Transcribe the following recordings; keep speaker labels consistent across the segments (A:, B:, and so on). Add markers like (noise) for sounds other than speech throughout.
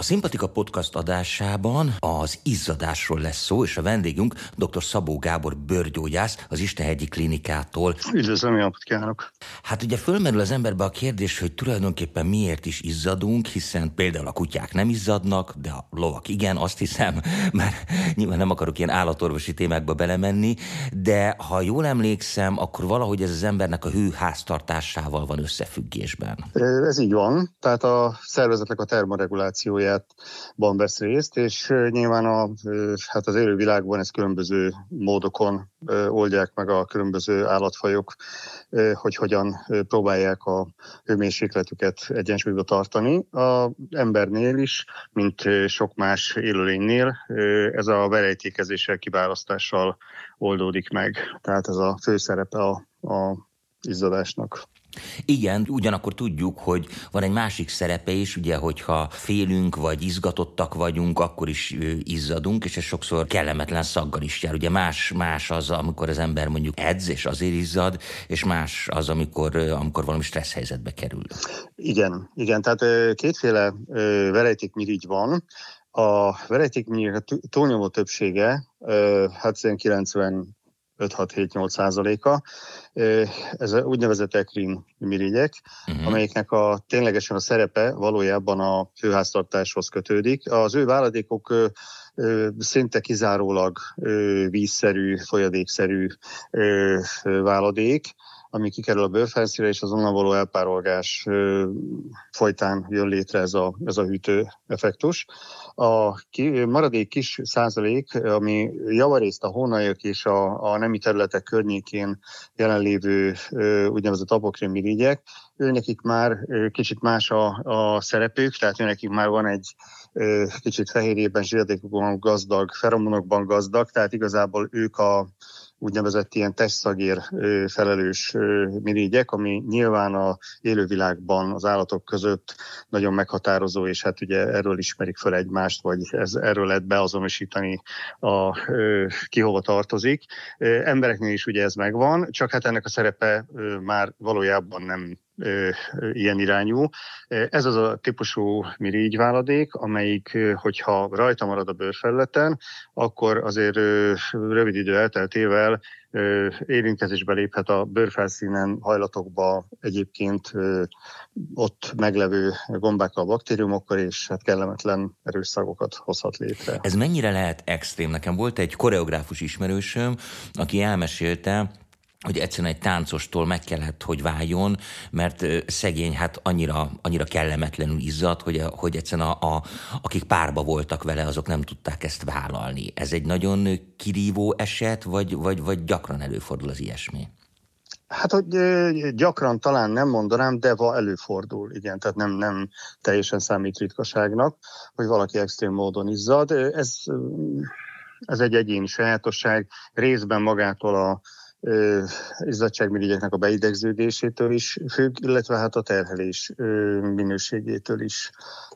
A: A Szimpatika Podcast adásában az izzadásról lesz szó, és a vendégünk dr. Szabó Gábor bőrgyógyász az Istenhegyi Klinikától.
B: Üdvözlöm, jó kívánok!
A: Hát ugye fölmerül az emberbe a kérdés, hogy tulajdonképpen miért is izzadunk, hiszen például a kutyák nem izzadnak, de a lovak igen, azt hiszem, (laughs) mert nyilván nem akarok ilyen állatorvosi témákba belemenni, de ha jól emlékszem, akkor valahogy ez az embernek a hő háztartásával van összefüggésben.
B: Ez így van, tehát a szervezetnek a termoregulációja ban vesz részt, és nyilván a, hát az élővilágban ez különböző módokon oldják meg a különböző állatfajok, hogy hogyan próbálják a hőmérsékletüket egyensúlyba tartani. A embernél is, mint sok más élőlénynél, ez a verejtékezéssel, kiválasztással oldódik meg. Tehát ez a fő szerepe a, a izzadásnak.
A: Igen, ugyanakkor tudjuk, hogy van egy másik szerepe is, ugye, hogyha félünk vagy izgatottak vagyunk, akkor is izzadunk, és ez sokszor kellemetlen szaggal is jár. Ugye más, más az, amikor az ember mondjuk edz, és azért izzad, és más az, amikor, amikor valami stressz helyzetbe kerül.
B: Igen, igen, tehát kétféle verejtékmirigy van. A verejtékmirigy túlnyomó többsége, hát 90 5-6-7-8 százaléka. Ez úgynevezett ekrin mirigyek, uh-huh. amelyeknek a ténylegesen a szerepe valójában a főháztartáshoz kötődik. Az ő váladékok szinte kizárólag vízszerű, folyadékszerű váladék, ami kikerül a bőrfelszíre, és az onnan való elpárolgás folytán jön létre ez a, ez a hűtő effektus. A ki, maradék kis százalék, ami javarészt a hónajok és a, a nemi területek környékén jelenlévő úgynevezett apokrém ő nekik már kicsit más a, a szerepük, tehát ő nekik már van egy kicsit fehérjében, zsiradékokban gazdag, feromonokban gazdag, tehát igazából ők a, úgynevezett ilyen testszagér felelős mirigyek, ami nyilván a élővilágban az állatok között nagyon meghatározó, és hát ugye erről ismerik fel egymást, vagy ez, erről lehet beazonosítani a ki hova tartozik. Embereknél is ugye ez megvan, csak hát ennek a szerepe már valójában nem ilyen irányú. Ez az a típusú mirigyváladék, amelyik, hogyha rajta marad a bőrfelületen, akkor azért rövid idő elteltével érintkezésbe léphet a bőrfelszínen hajlatokba egyébként ott meglevő gombákkal, baktériumokkal, és hát kellemetlen erős szagokat hozhat létre.
A: Ez mennyire lehet extrém? Nekem volt egy koreográfus ismerősöm, aki elmesélte, hogy egyszerűen egy táncostól meg kellett, hogy váljon, mert szegény hát annyira, annyira kellemetlenül izzadt, hogy, hogy egyszerűen a, a, akik párba voltak vele, azok nem tudták ezt vállalni. Ez egy nagyon kirívó eset, vagy, vagy, vagy gyakran előfordul az ilyesmi?
B: Hát, hogy gyakran talán nem mondanám, de va előfordul, igen, tehát nem, nem teljesen számít ritkaságnak, hogy valaki extrém módon izzad. Ez, ez egy egyéni sajátosság, részben magától a, izzadságmirigyeknek a beidegződésétől is függ, illetve hát a terhelés minőségétől is.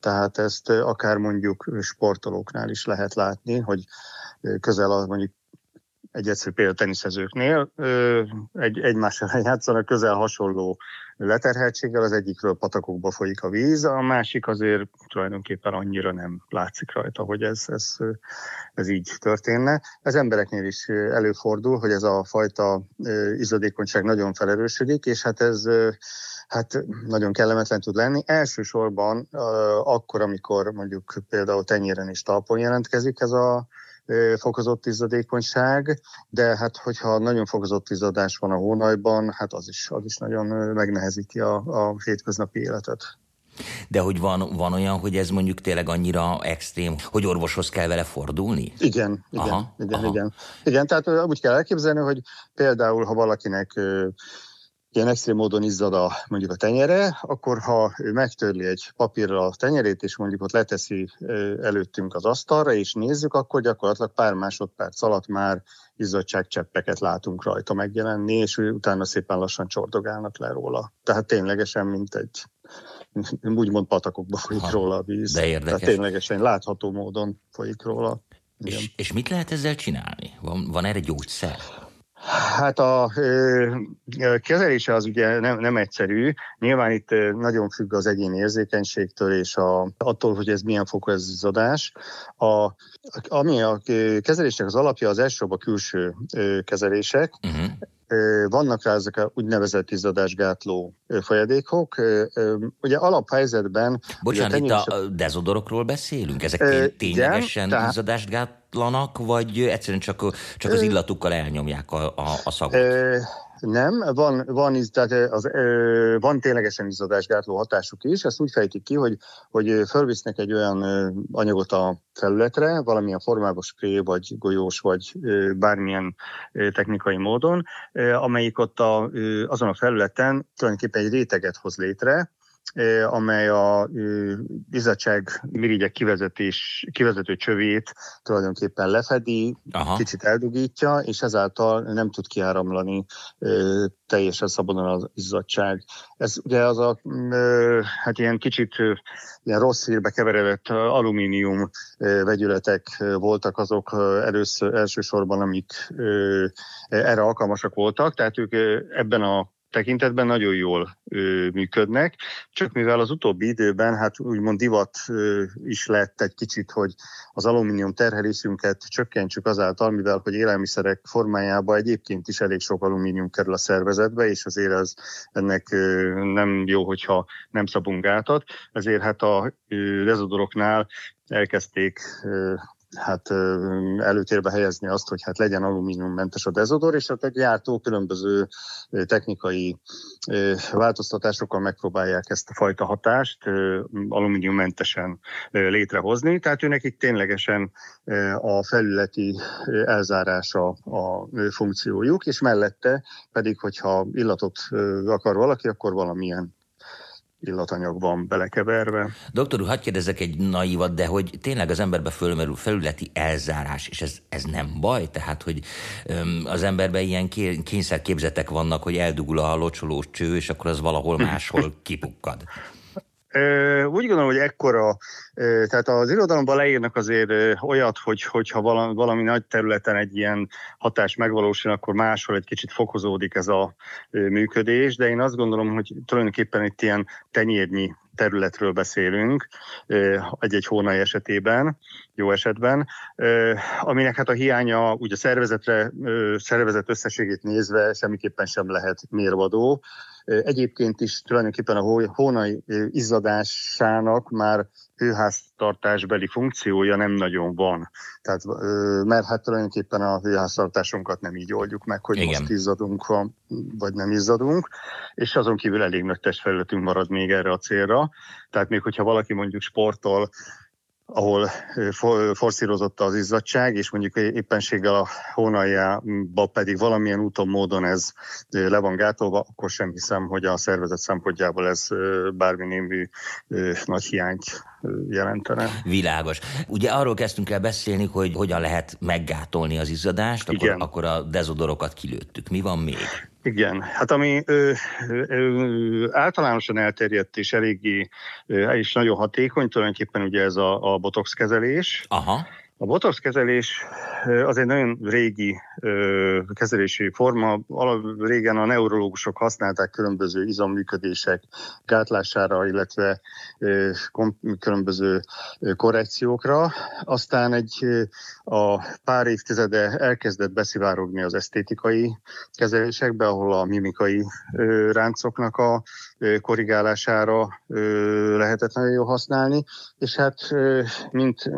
B: Tehát ezt akár mondjuk sportolóknál is lehet látni, hogy közel a mondjuk egy egyszerű példa teniszezőknél egy, egymással játszanak közel hasonló leterheltséggel, az egyikről patakokba folyik a víz, a másik azért tulajdonképpen annyira nem látszik rajta, hogy ez, ez, ez így történne. Ez embereknél is előfordul, hogy ez a fajta izadékonyság nagyon felerősödik, és hát ez hát nagyon kellemetlen tud lenni. Elsősorban akkor, amikor mondjuk például tenyéren és talpon jelentkezik ez a fokozott izzadékonyság, de hát hogyha nagyon fokozott izzadás van a hónajban, hát az is, az is nagyon megnehezíti a, a hétköznapi életet.
A: De hogy van, van olyan, hogy ez mondjuk tényleg annyira extrém, hogy orvoshoz kell vele fordulni?
B: Igen, igen, aha, igen, aha. igen. Igen, tehát úgy kell elképzelni, hogy például, ha valakinek ilyen extrém módon izzad a, mondjuk a tenyere, akkor ha ő megtörli egy papírra a tenyerét, és mondjuk ott leteszi előttünk az asztalra, és nézzük, akkor gyakorlatilag pár másodperc alatt már izzadságcseppeket látunk rajta megjelenni, és utána szépen lassan csordogálnak le róla. Tehát ténylegesen, mint egy (laughs) úgymond patakokba folyik ha, róla a víz.
A: De érdekes.
B: Tehát ténylegesen látható módon folyik róla.
A: És, és mit lehet ezzel csinálni? Van, van erre gyógyszer?
B: Hát a kezelése az ugye nem, nem egyszerű. Nyilván itt nagyon függ az egyéni érzékenységtől és a, attól, hogy ez milyen fokú izzadás. A, ami a kezelésnek az alapja, az elsőbb a külső kezelések. Uh-huh. Vannak rá ezek a úgynevezett izzadásgátló folyadékok. Ugye alaphelyzetben...
A: Bocsánat, ugye, itt a dezodorokról beszélünk? Ezek ténylegesen igen, izzadást gátlanak, vagy egyszerűen csak, csak az illatukkal elnyomják a, a, a szagot?
B: Nem, van, van, tehát az, van ténylegesen izzadásgátló hatásuk is, ezt úgy fejtik ki, hogy, hogy fölvisznek egy olyan anyagot a felületre, valamilyen formában spré, vagy golyós, vagy bármilyen technikai módon, amelyik ott a, azon a felületen tulajdonképpen egy réteget hoz létre, amely a bizottság mirigyek kivezetés, kivezető csövét tulajdonképpen lefedi, Aha. kicsit eldugítja, és ezáltal nem tud kiáramlani teljesen szabadon az izzadság. Ez ugye az a, hát ilyen kicsit ilyen rossz hírbe keveredett alumínium vegyületek voltak azok először, elsősorban, amik erre alkalmasak voltak, tehát ők ebben a tekintetben nagyon jól ö, működnek, csak mivel az utóbbi időben hát úgymond divat ö, is lett egy kicsit, hogy az alumínium terhelésünket csökkentsük azáltal, mivel hogy élelmiszerek formájában egyébként is elég sok alumínium kerül a szervezetbe, és azért ez ennek ö, nem jó, hogyha nem szabunk gátat, ezért hát a ö, rezodoroknál elkezdték hát előtérbe helyezni azt, hogy hát legyen alumíniummentes a dezodor, és hát egy gyártó különböző technikai változtatásokkal megpróbálják ezt a fajta hatást alumíniummentesen létrehozni. Tehát ő nekik ténylegesen a felületi elzárása a funkciójuk, és mellette pedig, hogyha illatot akar valaki, akkor valamilyen illatanyag van belekeverve.
A: Doktor úr, hadd kérdezek egy naivat, de hogy tényleg az emberbe fölmerül felületi elzárás, és ez, ez nem baj? Tehát, hogy az emberben ilyen kényszerképzetek vannak, hogy eldugul a locsolós cső, és akkor az valahol máshol kipukkad.
B: Úgy gondolom, hogy ekkora, tehát az irodalomban leírnak azért olyat, hogy, hogyha valami, nagy területen egy ilyen hatás megvalósul, akkor máshol egy kicsit fokozódik ez a működés, de én azt gondolom, hogy tulajdonképpen itt ilyen tenyérnyi területről beszélünk, egy-egy hónai esetében, jó esetben, aminek hát a hiánya úgy a szervezetre, szervezet összességét nézve semmiképpen sem lehet mérvadó, Egyébként is tulajdonképpen a hónai izzadásának már hőháztartásbeli funkciója nem nagyon van. Tehát, mert hát tulajdonképpen a hőháztartásunkat nem így oldjuk meg, hogy Igen. most izzadunk, vagy nem izzadunk, és azon kívül elég nagy testfelületünk marad még erre a célra. Tehát még hogyha valaki mondjuk sportol, ahol forszírozott az izzadság, és mondjuk éppenséggel a hónaljába pedig valamilyen úton, módon ez le van gátolva, akkor sem hiszem, hogy a szervezet szempontjából ez bármi némű nagy hiányt jelentene.
A: Világos. Ugye arról kezdtünk el beszélni, hogy hogyan lehet meggátolni az izzadást, akkor, akkor a dezodorokat kilőttük. Mi van még?
B: Igen, hát ami ö, ö, általánosan elterjedt és eléggé ö, és nagyon hatékony, tulajdonképpen ugye ez a, a botox kezelés. Aha. A botox kezelés az egy nagyon régi kezelési forma. Régen a neurológusok használták különböző izomműködések gátlására, illetve különböző korrekciókra. Aztán egy a pár évtizede elkezdett beszivárogni az esztétikai kezelésekbe, ahol a mimikai ráncoknak a korrigálására lehetett nagyon jól használni, és hát mint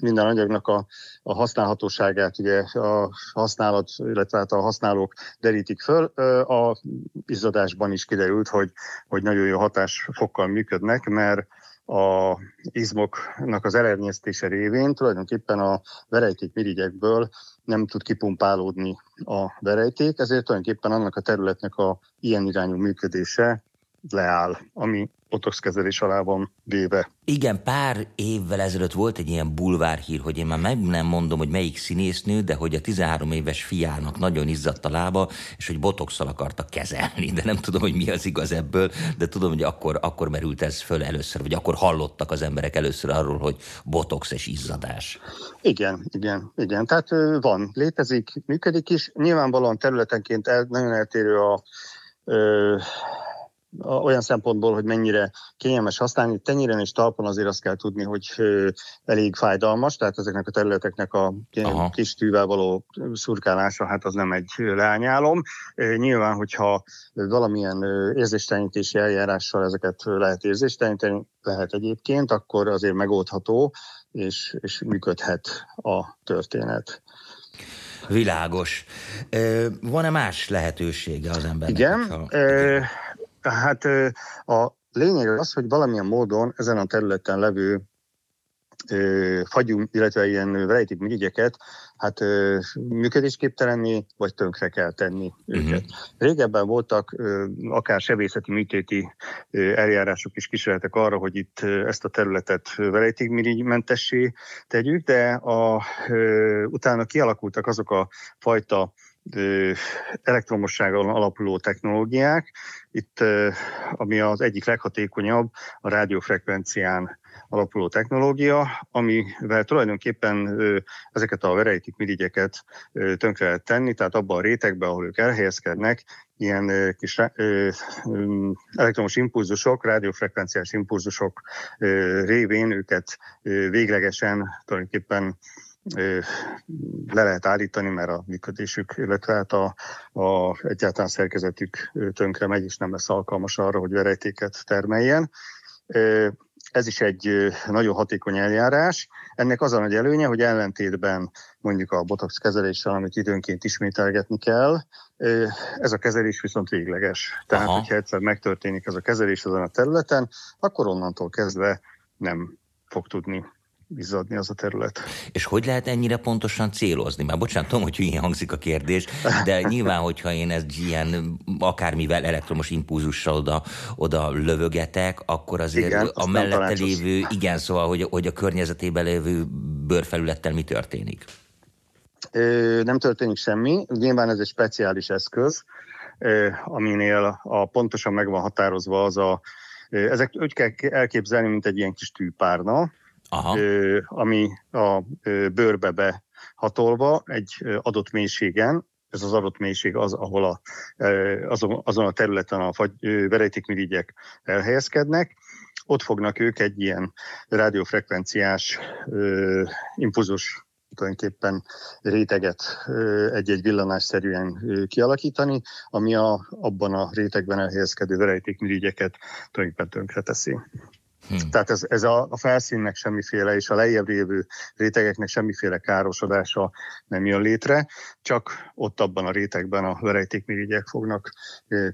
B: minden anyagnak a, a használhatóságát, ugye a használat, illetve hát a használók derítik föl. A izzadásban is kiderült, hogy, hogy nagyon jó hatásfokkal működnek, mert a izmoknak az elernyeztése révén tulajdonképpen a verejték mirigyekből nem tud kipumpálódni a verejték, ezért tulajdonképpen annak a területnek a ilyen irányú működése leáll, ami botox kezelés alá van véve.
A: Igen, pár évvel ezelőtt volt egy ilyen bulvárhír, hogy én már meg nem mondom, hogy melyik színésznő, de hogy a 13 éves fiának nagyon izzadt a lába, és hogy botoxal akarta kezelni, de nem tudom, hogy mi az igaz ebből, de tudom, hogy akkor, akkor merült ez föl először, vagy akkor hallottak az emberek először arról, hogy botox és izzadás.
B: Igen, igen, igen. Tehát van, létezik, működik is. Nyilvánvalóan területenként el, nagyon eltérő a olyan szempontból, hogy mennyire kényelmes használni. Tenyéren és talpon azért azt kell tudni, hogy elég fájdalmas, tehát ezeknek a területeknek a Aha. kis tűvel való szurkálása, hát az nem egy leányálom. Nyilván, hogyha valamilyen érzéstelenítési eljárással ezeket lehet érzésteleníteni, lehet egyébként, akkor azért megoldható, és, és működhet a történet.
A: Világos. Van-e más lehetősége az embernek?
B: Igen. Hogyha... Tehát a lényeg az, hogy valamilyen módon ezen a területen levő fagyú, illetve ilyen rejtékmirigyeket hát működésképtelenni, vagy tönkre kell tenni uh-huh. őket. Régebben voltak akár sebészeti műtéti eljárások is kísérletek arra, hogy itt ezt a területet verejtékmirigymentessé tegyük, de a, utána kialakultak azok a fajta elektromosságon alapuló technológiák. Itt, ami az egyik leghatékonyabb, a rádiófrekvencián alapuló technológia, amivel tulajdonképpen ezeket a verejtik mirigyeket tönkre lehet tenni, tehát abban a rétegben, ahol ők elhelyezkednek, ilyen kis elektromos impulzusok, rádiófrekvenciás impulzusok révén őket véglegesen tulajdonképpen le lehet állítani, mert a működésük, illetve hát a, a egyáltalán szerkezetük tönkre megy, és nem lesz alkalmas arra, hogy verejtéket termeljen. Ez is egy nagyon hatékony eljárás. Ennek az a nagy előnye, hogy ellentétben mondjuk a botox kezeléssel, amit időnként ismételgetni kell, ez a kezelés viszont végleges. Tehát, Aha. hogyha egyszer megtörténik ez a kezelés ezen a területen, akkor onnantól kezdve nem fog tudni izzadni az a terület.
A: És hogy lehet ennyire pontosan célozni? Már bocsánat, tudom, hogy hülyén hangzik a kérdés, de nyilván, hogyha én ezt ilyen akármivel elektromos impulzussal oda, oda lövögetek, akkor azért igen, a mellette lévő, igen, szóval, hogy, hogy a környezetében lévő bőrfelülettel mi történik?
B: Ö, nem történik semmi. Nyilván ez egy speciális eszköz, ö, aminél a pontosan meg van határozva az a ezek úgy kell elképzelni, mint egy ilyen kis tűpárna, Aha. ami a bőrbe behatolva egy adott mélységen, ez az adott mélység az, ahol a, azon, azon a területen a verejtékmirigyek elhelyezkednek, ott fognak ők egy ilyen rádiófrekvenciás impulzus tulajdonképpen réteget egy-egy villanásszerűen kialakítani, ami a, abban a rétegben elhelyezkedő verejtékmirigyeket tulajdonképpen tönkre teszi. Hmm. Tehát ez, ez a, a felszínnek semmiféle, és a lejjebb lévő rétegeknek semmiféle károsodása nem jön létre, csak ott abban a rétegben a verejtékmirigyek fognak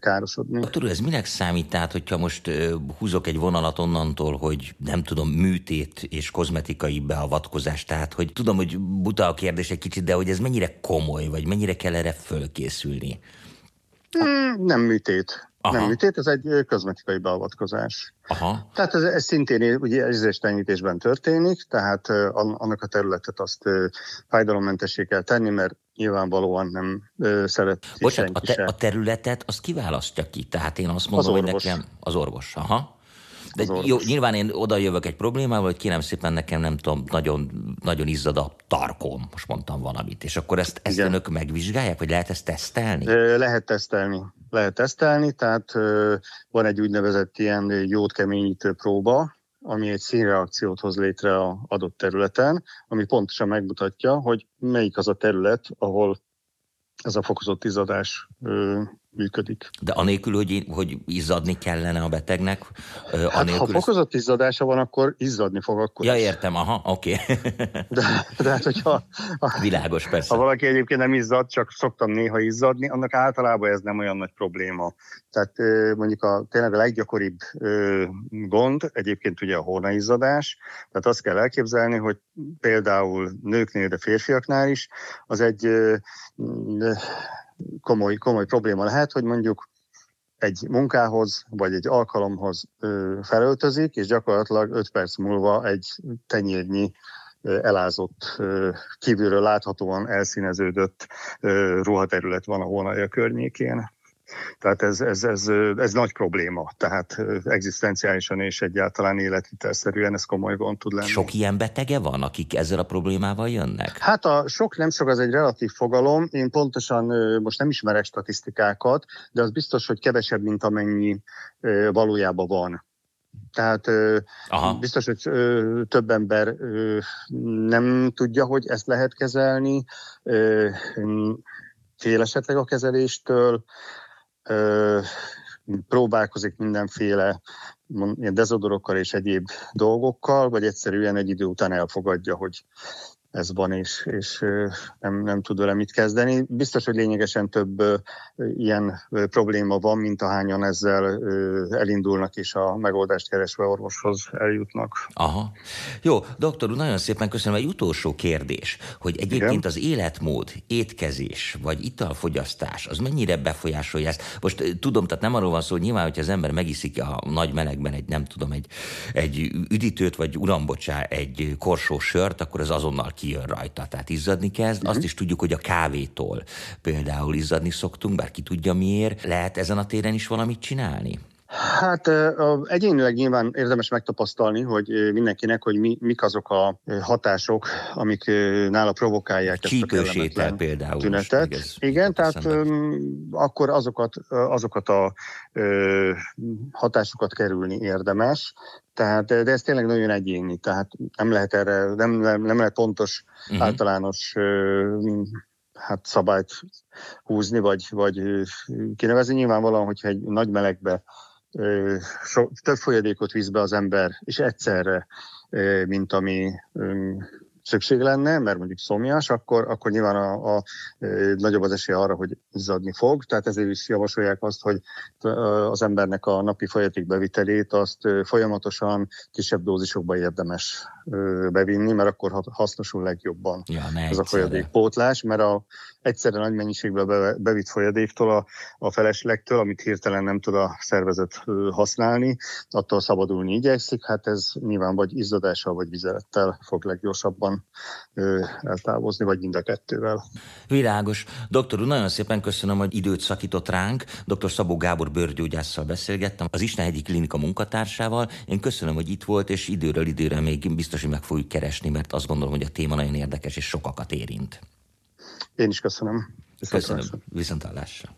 B: károsodni.
A: Tudod, ez minek számít? Tehát, hogyha most húzok egy vonalat onnantól, hogy nem tudom, műtét és kozmetikai beavatkozás, tehát, hogy tudom, hogy buta a kérdés egy kicsit, de hogy ez mennyire komoly, vagy mennyire kell erre fölkészülni?
B: Hmm, nem műtét. Aha. Nem műtét, ez egy kozmetikai beavatkozás. Aha. Tehát ez, ez szintén ugye érzéstenyítésben történik, tehát annak a területet azt fájdalommentessé kell tenni, mert nyilvánvalóan nem szeret
A: Bocsánat, a, te, a területet azt kiválasztja ki? Tehát én azt mondom, hogy nekem az orvos. Aha. De jó, nyilván én oda jövök egy problémával, hogy kérem szépen nekem nem tudom, nagyon, nagyon izzad a tarkom, most mondtam valamit, és akkor ezt, ezt önök megvizsgálják, vagy lehet ezt tesztelni?
B: Lehet tesztelni. Lehet tesztelni, tehát van egy úgynevezett ilyen jódkeményítő próba, ami egy színreakciót hoz létre a adott területen, ami pontosan megmutatja, hogy melyik az a terület, ahol ez a fokozott izzadás működik.
A: De anélkül, hogy, hogy izzadni kellene a betegnek?
B: Hát, anélkül, ha fokozott izzadása van, akkor izzadni fog akkor
A: Ja, értem, aha, oké. Okay. (laughs)
B: de, de hát, hogyha...
A: Ha, Világos, persze.
B: Ha valaki egyébként nem izzad, csak szoktam néha izzadni, annak általában ez nem olyan nagy probléma. Tehát mondjuk a, tényleg a leggyakoribb gond, egyébként ugye a hornaizzadás, tehát azt kell elképzelni, hogy például nőknél, de férfiaknál is, az egy komoly, komoly probléma lehet, hogy mondjuk egy munkához, vagy egy alkalomhoz felöltözik, és gyakorlatilag 5 perc múlva egy tenyérnyi elázott, kívülről láthatóan elszíneződött ruhaterület van a hónalja környékén. Tehát ez, ez, ez, ez nagy probléma. Tehát egzisztenciálisan és egyáltalán életvitelszerűen ez komoly gond tud lenni.
A: Sok ilyen betege van, akik ezzel a problémával jönnek?
B: Hát a sok nem sok az egy relatív fogalom. Én pontosan most nem ismerek statisztikákat, de az biztos, hogy kevesebb, mint amennyi valójában van. Tehát Aha. biztos, hogy több ember nem tudja, hogy ezt lehet kezelni, fél esetleg a kezeléstől, próbálkozik mindenféle ilyen dezodorokkal és egyéb dolgokkal, vagy egyszerűen egy idő után elfogadja, hogy ez van, és, és nem, nem tud vele mit kezdeni. Biztos, hogy lényegesen több ilyen probléma van, mint ahányan ezzel elindulnak, és a megoldást keresve orvoshoz eljutnak.
A: Aha. Jó, doktor úr, nagyon szépen köszönöm. Egy utolsó kérdés, hogy egyébként Igen? az életmód, étkezés, vagy italfogyasztás, az mennyire befolyásolja ezt? Most tudom, tehát nem arról van szó, hogy nyilván, hogyha az ember megiszik a nagy melegben egy, nem tudom, egy, egy üdítőt, vagy urambocsá, egy korsó sört, akkor az azonnal ki kijön rajta, tehát izzadni kezd. Uh-huh. Azt is tudjuk, hogy a kávétól például izzadni szoktunk, bár ki tudja miért. Lehet ezen a téren is valamit csinálni?
B: Hát egyénileg nyilván érdemes megtapasztalni, hogy mindenkinek, hogy mi, mik azok a hatások, amik nála provokálják
A: Csípős ezt a például.
B: Tünetet. Ez Igen, tehát szemben. akkor azokat, azokat a hatásokat kerülni érdemes. Tehát, de ez tényleg nagyon egyéni, tehát nem lehet erre, nem, nem lehet pontos, uh-huh. általános hát szabályt húzni, vagy, vagy kinevezni. Nyilvánvalóan, hogyha egy nagy melegbe so, több folyadékot visz be az ember, és egyszerre, mint ami szükség lenne, mert mondjuk szomjas, akkor, akkor nyilván a, a, nagyobb az esély arra, hogy izzadni fog. Tehát ezért is javasolják azt, hogy az embernek a napi folyatékbevitelét azt folyamatosan kisebb dózisokba érdemes bevinni, mert akkor hasznosul legjobban
A: ja,
B: ez a folyadékpótlás, mert a egyszerre nagy mennyiségben bevitt folyadéktól, a, a feleslegtől, amit hirtelen nem tud a szervezet használni, attól szabadulni igyekszik, hát ez nyilván vagy izzadással, vagy vizelettel fog leggyorsabban eltávozni, vagy mind a kettővel.
A: Világos. Doktor úr, nagyon szépen köszönöm, hogy időt szakított ránk. Dr. Szabó Gábor bőrgyógyásszal beszélgettem, az Istenhegyi Klinika munkatársával. Én köszönöm, hogy itt volt, és időről időre még biztos, hogy meg fogjuk keresni, mert azt gondolom, hogy a téma nagyon érdekes és sokakat érint.
B: Én is köszönöm.
A: Viszont köszönöm. Viszontlátásra.